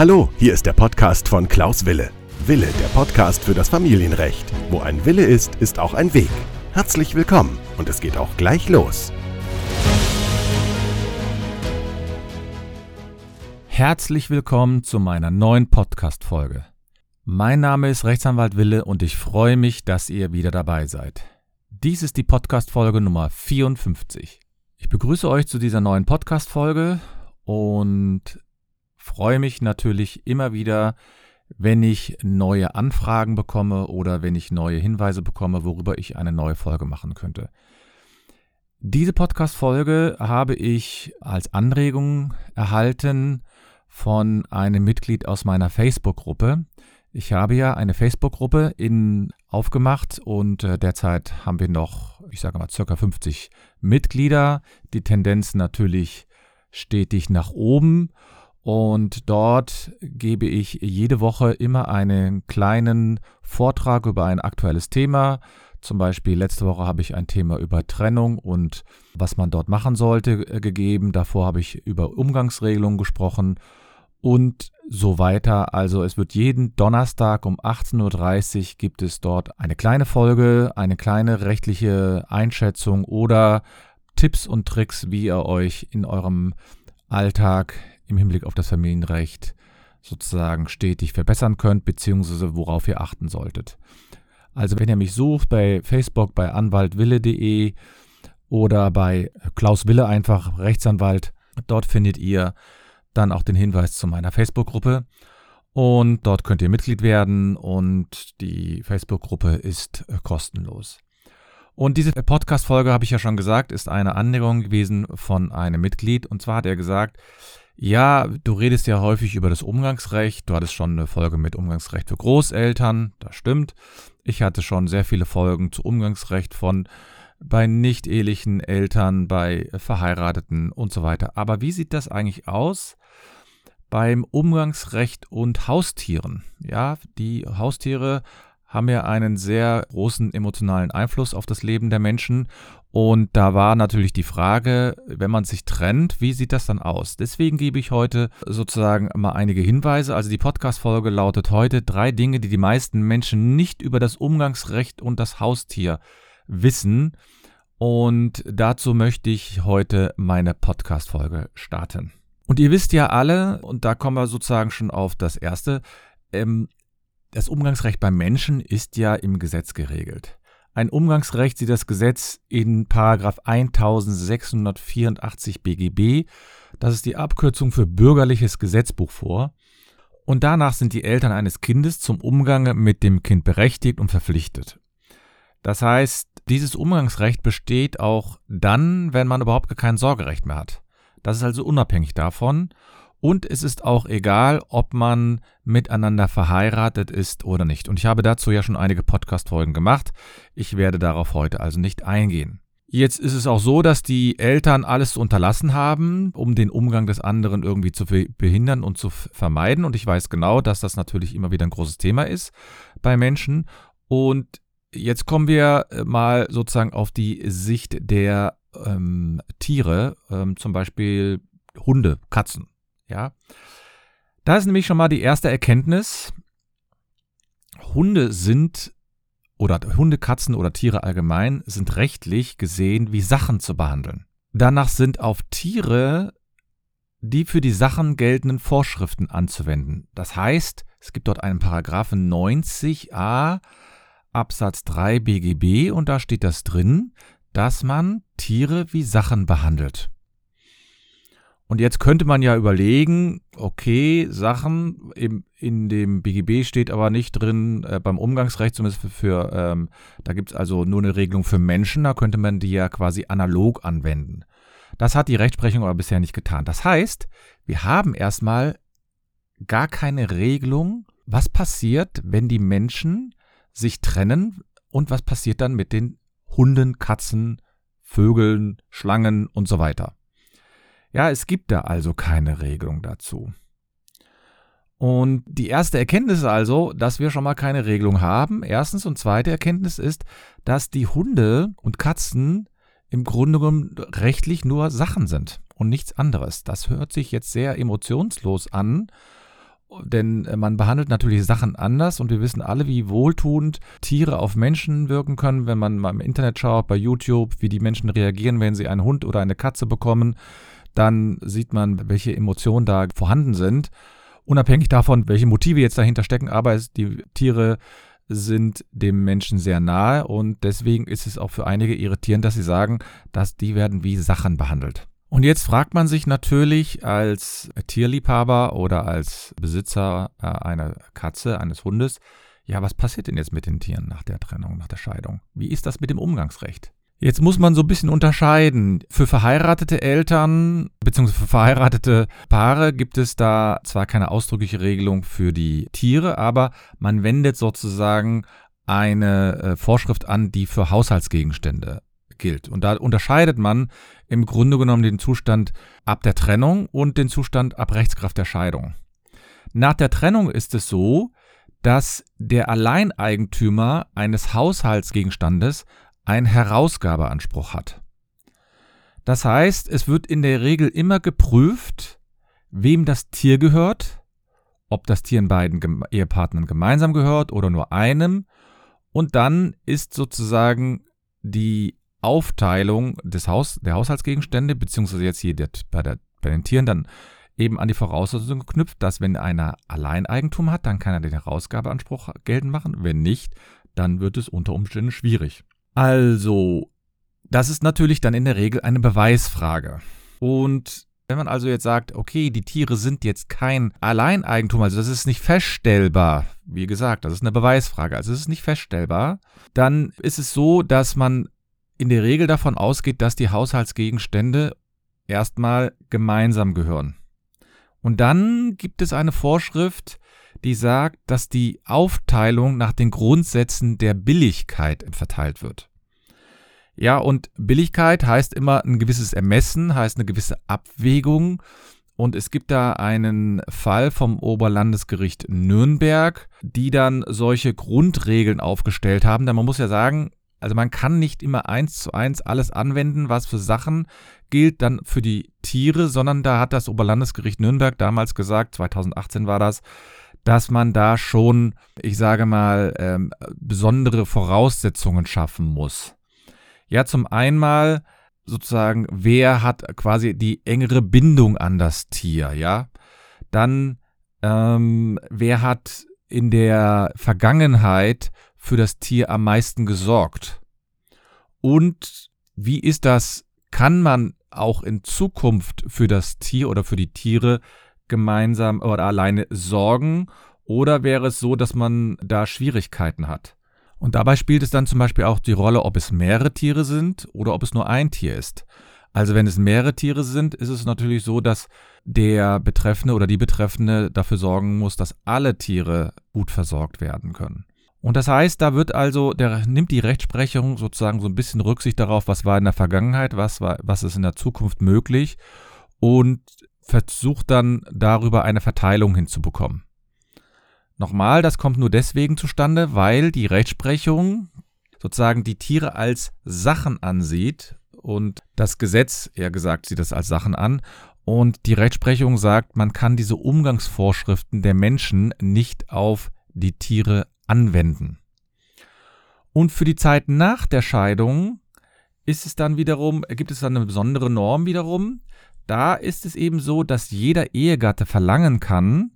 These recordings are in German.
Hallo, hier ist der Podcast von Klaus Wille. Wille, der Podcast für das Familienrecht. Wo ein Wille ist, ist auch ein Weg. Herzlich willkommen und es geht auch gleich los. Herzlich willkommen zu meiner neuen Podcast-Folge. Mein Name ist Rechtsanwalt Wille und ich freue mich, dass ihr wieder dabei seid. Dies ist die Podcast-Folge Nummer 54. Ich begrüße euch zu dieser neuen Podcast-Folge und freue mich natürlich immer wieder, wenn ich neue Anfragen bekomme oder wenn ich neue Hinweise bekomme, worüber ich eine neue Folge machen könnte. Diese Podcast-Folge habe ich als Anregung erhalten von einem Mitglied aus meiner Facebook-Gruppe. Ich habe ja eine Facebook-Gruppe aufgemacht und äh, derzeit haben wir noch, ich sage mal, circa 50 Mitglieder. Die Tendenz natürlich stetig nach oben und dort gebe ich jede Woche immer einen kleinen Vortrag über ein aktuelles Thema. Zum Beispiel letzte Woche habe ich ein Thema über Trennung und was man dort machen sollte äh, gegeben. Davor habe ich über Umgangsregelungen gesprochen und so weiter. Also es wird jeden Donnerstag um 18.30 Uhr gibt es dort eine kleine Folge, eine kleine rechtliche Einschätzung oder Tipps und Tricks, wie ihr euch in eurem Alltag im Hinblick auf das Familienrecht sozusagen stetig verbessern könnt, beziehungsweise worauf ihr achten solltet. Also wenn ihr mich sucht bei Facebook bei anwaltwille.de oder bei Klaus Wille einfach Rechtsanwalt, dort findet ihr dann auch den Hinweis zu meiner Facebook-Gruppe. Und dort könnt ihr Mitglied werden und die Facebook-Gruppe ist äh, kostenlos. Und diese Podcast-Folge, habe ich ja schon gesagt, ist eine Annäherung gewesen von einem Mitglied. Und zwar hat er gesagt, ja, du redest ja häufig über das Umgangsrecht. Du hattest schon eine Folge mit Umgangsrecht für Großeltern. Das stimmt. Ich hatte schon sehr viele Folgen zu Umgangsrecht von bei nicht-ehelichen Eltern, bei Verheirateten und so weiter. Aber wie sieht das eigentlich aus beim Umgangsrecht und Haustieren? Ja, die Haustiere haben ja einen sehr großen emotionalen Einfluss auf das Leben der Menschen. Und da war natürlich die Frage, wenn man sich trennt, wie sieht das dann aus? Deswegen gebe ich heute sozusagen mal einige Hinweise. Also die Podcast-Folge lautet heute drei Dinge, die die meisten Menschen nicht über das Umgangsrecht und das Haustier wissen. Und dazu möchte ich heute meine Podcast-Folge starten. Und ihr wisst ja alle, und da kommen wir sozusagen schon auf das erste, ähm, das Umgangsrecht beim Menschen ist ja im Gesetz geregelt. Ein Umgangsrecht sieht das Gesetz in Paragraph 1684 BGB, das ist die Abkürzung für bürgerliches Gesetzbuch vor. Und danach sind die Eltern eines Kindes zum Umgang mit dem Kind berechtigt und verpflichtet. Das heißt, dieses Umgangsrecht besteht auch dann, wenn man überhaupt kein Sorgerecht mehr hat. Das ist also unabhängig davon und es ist auch egal, ob man miteinander verheiratet ist oder nicht. Und ich habe dazu ja schon einige Podcast-Folgen gemacht. Ich werde darauf heute also nicht eingehen. Jetzt ist es auch so, dass die Eltern alles unterlassen haben, um den Umgang des anderen irgendwie zu behindern und zu vermeiden. Und ich weiß genau, dass das natürlich immer wieder ein großes Thema ist bei Menschen. Und jetzt kommen wir äh, mal sozusagen auf die Sicht der ähm, Tiere, ähm, zum Beispiel Hunde, Katzen. Ja. Da ist nämlich schon mal die erste Erkenntnis. Hunde sind oder Hunde, Katzen oder Tiere allgemein sind rechtlich gesehen wie Sachen zu behandeln. Danach sind auf Tiere die für die Sachen geltenden Vorschriften anzuwenden. Das heißt, es gibt dort einen Paragraphen 90a Absatz 3 BGB und da steht das drin, dass man Tiere wie Sachen behandelt. Und jetzt könnte man ja überlegen, okay, Sachen im, in dem BGB steht aber nicht drin, äh, beim Umgangsrecht zumindest für, für ähm, da gibt es also nur eine Regelung für Menschen, da könnte man die ja quasi analog anwenden. Das hat die Rechtsprechung aber bisher nicht getan. Das heißt, wir haben erstmal gar keine Regelung, was passiert, wenn die Menschen sich trennen und was passiert dann mit den Hunden, Katzen, Vögeln, Schlangen und so weiter. Ja, es gibt da also keine Regelung dazu. Und die erste Erkenntnis also, dass wir schon mal keine Regelung haben. Erstens und zweite Erkenntnis ist, dass die Hunde und Katzen im Grunde genommen rechtlich nur Sachen sind und nichts anderes. Das hört sich jetzt sehr emotionslos an, denn man behandelt natürlich Sachen anders und wir wissen alle, wie wohltuend Tiere auf Menschen wirken können, wenn man mal im Internet schaut, bei YouTube, wie die Menschen reagieren, wenn sie einen Hund oder eine Katze bekommen, dann sieht man, welche Emotionen da vorhanden sind. Unabhängig davon, welche Motive jetzt dahinter stecken, aber es, die Tiere sind dem Menschen sehr nahe und deswegen ist es auch für einige irritierend, dass sie sagen, dass die werden wie Sachen behandelt. Und jetzt fragt man sich natürlich als Tierliebhaber oder als Besitzer äh, einer Katze, eines Hundes, ja, was passiert denn jetzt mit den Tieren nach der Trennung, nach der Scheidung? Wie ist das mit dem Umgangsrecht? Jetzt muss man so ein bisschen unterscheiden. Für verheiratete Eltern bzw. für verheiratete Paare gibt es da zwar keine ausdrückliche Regelung für die Tiere, aber man wendet sozusagen eine äh, Vorschrift an, die für Haushaltsgegenstände gilt. Und da unterscheidet man im Grunde genommen den Zustand ab der Trennung und den Zustand ab Rechtskraft der Scheidung. Nach der Trennung ist es so, dass der Alleineigentümer eines Haushaltsgegenstandes einen Herausgabeanspruch hat. Das heißt, es wird in der Regel immer geprüft, wem das Tier gehört, ob das Tier in beiden Ehepartnern gemeinsam gehört oder nur einem, und dann ist sozusagen die Aufteilung des Haus, der Haushaltsgegenstände, beziehungsweise jetzt hier bei, der, bei den Tieren dann eben an die Voraussetzung geknüpft, dass wenn einer Alleineigentum hat, dann kann er den Herausgabeanspruch geltend machen. Wenn nicht, dann wird es unter Umständen schwierig. Also, das ist natürlich dann in der Regel eine Beweisfrage. Und wenn man also jetzt sagt, okay, die Tiere sind jetzt kein Alleineigentum, also das ist nicht feststellbar, wie gesagt, das ist eine Beweisfrage, also es ist nicht feststellbar, dann ist es so, dass man in der Regel davon ausgeht, dass die Haushaltsgegenstände erstmal gemeinsam gehören. Und dann gibt es eine Vorschrift, die sagt, dass die Aufteilung nach den Grundsätzen der Billigkeit verteilt wird. Ja, und Billigkeit heißt immer ein gewisses Ermessen, heißt eine gewisse Abwägung. Und es gibt da einen Fall vom Oberlandesgericht Nürnberg, die dann solche Grundregeln aufgestellt haben. Denn man muss ja sagen, also man kann nicht immer eins zu eins alles anwenden, was für Sachen gilt dann für die Tiere, sondern da hat das Oberlandesgericht Nürnberg damals gesagt, 2018 war das, dass man da schon, ich sage mal, ähm, besondere Voraussetzungen schaffen muss. Ja, zum einen sozusagen, wer hat quasi die engere Bindung an das Tier, ja? Dann, ähm, wer hat in der Vergangenheit für das Tier am meisten gesorgt? Und wie ist das, kann man auch in Zukunft für das Tier oder für die Tiere gemeinsam oder alleine sorgen? Oder wäre es so, dass man da Schwierigkeiten hat? Und dabei spielt es dann zum Beispiel auch die Rolle, ob es mehrere Tiere sind oder ob es nur ein Tier ist. Also wenn es mehrere Tiere sind, ist es natürlich so, dass der Betreffende oder die Betreffende dafür sorgen muss, dass alle Tiere gut versorgt werden können. Und das heißt, da wird also, der nimmt die Rechtsprechung sozusagen so ein bisschen Rücksicht darauf, was war in der Vergangenheit, was war, was ist in der Zukunft möglich und versucht dann darüber eine Verteilung hinzubekommen. Nochmal, das kommt nur deswegen zustande, weil die Rechtsprechung sozusagen die Tiere als Sachen ansieht und das Gesetz, eher gesagt, sieht das als Sachen an und die Rechtsprechung sagt, man kann diese Umgangsvorschriften der Menschen nicht auf die Tiere anwenden. Und für die Zeit nach der Scheidung ist es dann wiederum, gibt es dann eine besondere Norm wiederum. Da ist es eben so, dass jeder Ehegatte verlangen kann,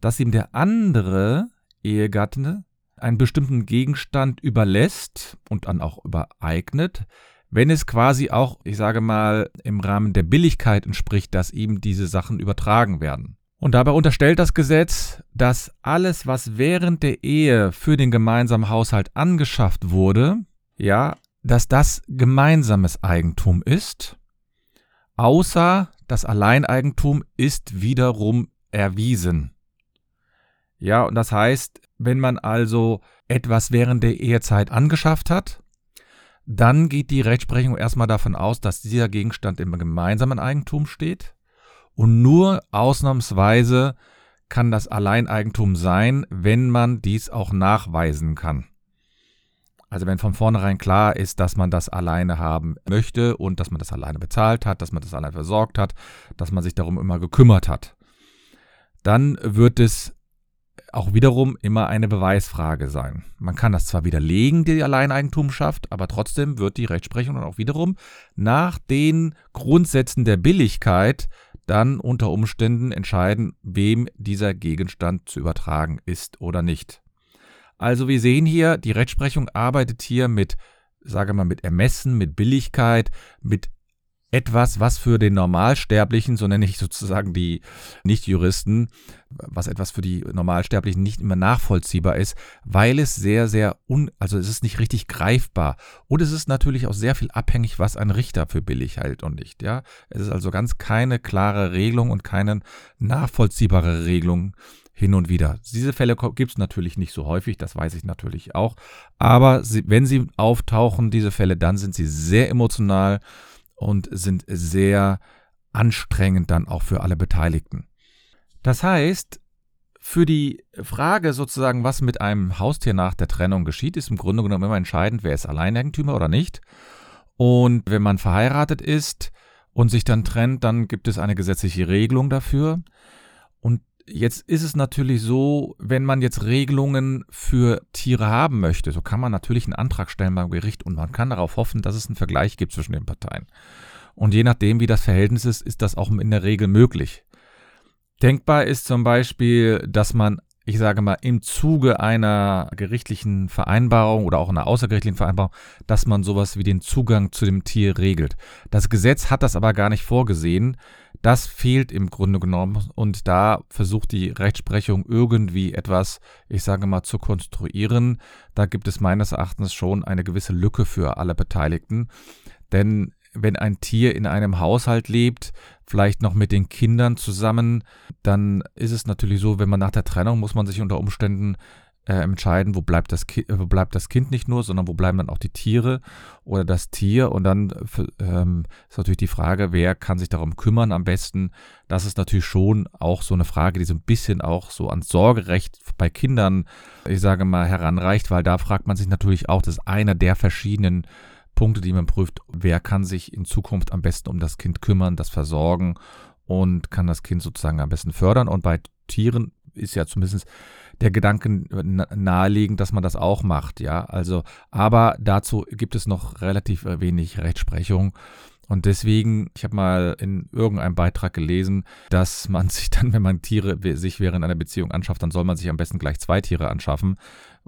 dass ihm der andere Ehegatte einen bestimmten Gegenstand überlässt und dann auch übereignet, wenn es quasi auch, ich sage mal, im Rahmen der Billigkeit entspricht, dass ihm diese Sachen übertragen werden. Und dabei unterstellt das Gesetz, dass alles, was während der Ehe für den gemeinsamen Haushalt angeschafft wurde, ja, dass das gemeinsames Eigentum ist, außer das Alleineigentum ist wiederum erwiesen. Ja, und das heißt, wenn man also etwas während der Ehezeit angeschafft hat, dann geht die Rechtsprechung erstmal davon aus, dass dieser Gegenstand im gemeinsamen Eigentum steht und nur ausnahmsweise kann das Alleineigentum sein, wenn man dies auch nachweisen kann. Also wenn von vornherein klar ist, dass man das alleine haben möchte und dass man das alleine bezahlt hat, dass man das alleine versorgt hat, dass man sich darum immer gekümmert hat, dann wird es auch wiederum immer eine Beweisfrage sein. Man kann das zwar widerlegen, die Alleineigentumschaft, aber trotzdem wird die Rechtsprechung dann auch wiederum nach den Grundsätzen der Billigkeit dann unter Umständen entscheiden, wem dieser Gegenstand zu übertragen ist oder nicht. Also wir sehen hier, die Rechtsprechung arbeitet hier mit, sage mal, mit Ermessen, mit Billigkeit, mit etwas, was für den Normalsterblichen, so nenne ich sozusagen die Nichtjuristen, was etwas für die Normalsterblichen nicht immer nachvollziehbar ist, weil es sehr, sehr un, also es ist nicht richtig greifbar. Und es ist natürlich auch sehr viel abhängig, was ein Richter für billig hält und nicht, ja. Es ist also ganz keine klare Regelung und keine nachvollziehbare Regelung hin und wieder. Diese Fälle gibt es natürlich nicht so häufig, das weiß ich natürlich auch. Aber sie, wenn sie auftauchen, diese Fälle, dann sind sie sehr emotional und sind sehr anstrengend dann auch für alle Beteiligten. Das heißt, für die Frage sozusagen, was mit einem Haustier nach der Trennung geschieht, ist im Grunde genommen immer entscheidend, wer ist Alleineigentümer oder nicht. Und wenn man verheiratet ist und sich dann trennt, dann gibt es eine gesetzliche Regelung dafür. Jetzt ist es natürlich so, wenn man jetzt Regelungen für Tiere haben möchte, so kann man natürlich einen Antrag stellen beim Gericht und man kann darauf hoffen, dass es einen Vergleich gibt zwischen den Parteien. Und je nachdem, wie das Verhältnis ist, ist das auch in der Regel möglich. Denkbar ist zum Beispiel, dass man, ich sage mal, im Zuge einer gerichtlichen Vereinbarung oder auch einer außergerichtlichen Vereinbarung, dass man sowas wie den Zugang zu dem Tier regelt. Das Gesetz hat das aber gar nicht vorgesehen. Das fehlt im Grunde genommen und da versucht die Rechtsprechung irgendwie etwas, ich sage mal, zu konstruieren. Da gibt es meines Erachtens schon eine gewisse Lücke für alle Beteiligten. Denn wenn ein Tier in einem Haushalt lebt, vielleicht noch mit den Kindern zusammen, dann ist es natürlich so, wenn man nach der Trennung muss man sich unter Umständen äh, entscheiden, wo bleibt, das wo bleibt das Kind nicht nur, sondern wo bleiben dann auch die Tiere oder das Tier. Und dann ähm, ist natürlich die Frage, wer kann sich darum kümmern am besten. Das ist natürlich schon auch so eine Frage, die so ein bisschen auch so ans Sorgerecht bei Kindern, ich sage mal, heranreicht, weil da fragt man sich natürlich auch, das ist einer der verschiedenen Punkte, die man prüft, wer kann sich in Zukunft am besten um das Kind kümmern, das versorgen und kann das Kind sozusagen am besten fördern. Und bei Tieren ist ja zumindest der Gedanke naheliegend, dass man das auch macht, ja. Also, aber dazu gibt es noch relativ äh, wenig Rechtsprechung. Und deswegen, ich habe mal in irgendeinem Beitrag gelesen, dass man sich dann, wenn man Tiere sich während einer Beziehung anschafft, dann soll man sich am besten gleich zwei Tiere anschaffen,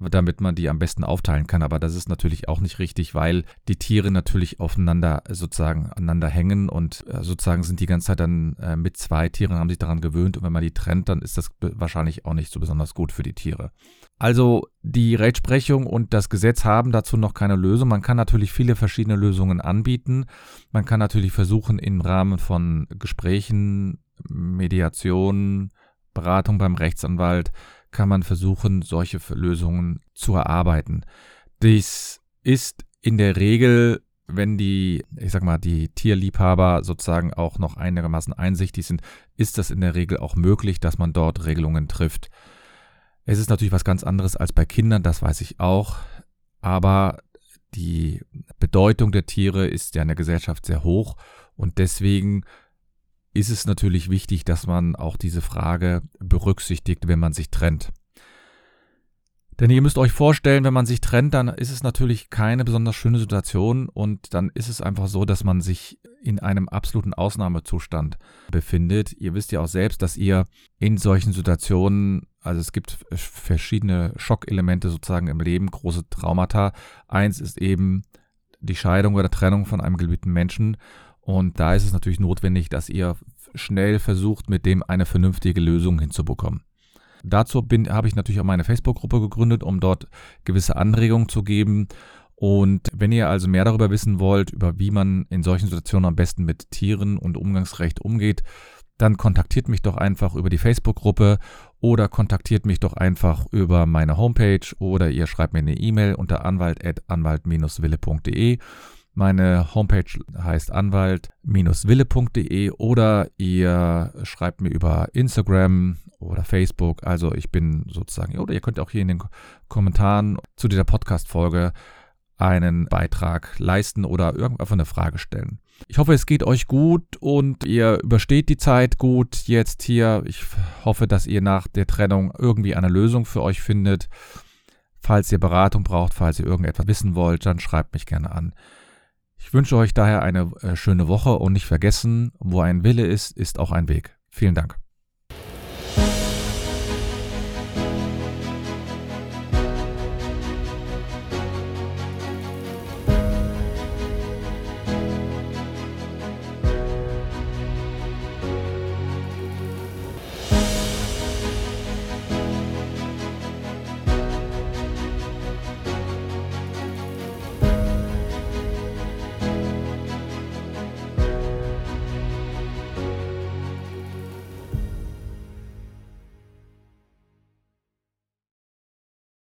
damit man die am besten aufteilen kann. Aber das ist natürlich auch nicht richtig, weil die Tiere natürlich aufeinander sozusagen aneinander hängen und äh, sozusagen sind die ganze Zeit dann äh, mit zwei Tieren, haben sich daran gewöhnt und wenn man die trennt, dann ist das wahrscheinlich auch nicht so besonders gut für die Tiere. Also die Rechtsprechung und das Gesetz haben dazu noch keine Lösung. Man kann natürlich viele verschiedene Lösungen anbieten. Man kann natürlich versuchen, im Rahmen von Gesprächen, Mediation, Beratung beim Rechtsanwalt, kann man versuchen, solche Lösungen zu erarbeiten. Dies ist in der Regel, wenn die, ich sag mal, die Tierliebhaber sozusagen auch noch einigermaßen einsichtig sind, ist das in der Regel auch möglich, dass man dort Regelungen trifft. Es ist natürlich was ganz anderes als bei Kindern, das weiß ich auch, aber die Bedeutung der Tiere ist ja in der Gesellschaft sehr hoch und deswegen ist es natürlich wichtig, dass man auch diese Frage berücksichtigt, wenn man sich trennt. Denn ihr müsst euch vorstellen, wenn man sich trennt, dann ist es natürlich keine besonders schöne Situation und dann ist es einfach so, dass man sich in einem absoluten Ausnahmezustand befindet. Ihr wisst ja auch selbst, dass ihr in solchen Situationen, also es gibt verschiedene Schockelemente sozusagen im Leben, große Traumata. Eins ist eben die Scheidung oder Trennung von einem geliebten Menschen und da ist es natürlich notwendig, dass ihr schnell versucht, mit dem eine vernünftige Lösung hinzubekommen. Dazu habe ich natürlich auch meine Facebook-Gruppe gegründet, um dort gewisse Anregungen zu geben. Und wenn ihr also mehr darüber wissen wollt, über wie man in solchen Situationen am besten mit Tieren und Umgangsrecht umgeht, dann kontaktiert mich doch einfach über die Facebook-Gruppe oder kontaktiert mich doch einfach über meine Homepage oder ihr schreibt mir eine E-Mail unter anwalt-wille.de meine Homepage heißt anwalt-wille.de oder ihr schreibt mir über Instagram oder Facebook. Also ich bin sozusagen, oder ihr könnt auch hier in den Kommentaren zu dieser Podcast-Folge einen Beitrag leisten oder irgendwann eine Frage stellen. Ich hoffe, es geht euch gut und ihr übersteht die Zeit gut jetzt hier. Ich hoffe, dass ihr nach der Trennung irgendwie eine Lösung für euch findet. Falls ihr Beratung braucht, falls ihr irgendetwas wissen wollt, dann schreibt mich gerne an. Ich wünsche euch daher eine äh, schöne Woche und nicht vergessen, wo ein Wille ist, ist auch ein Weg. Vielen Dank.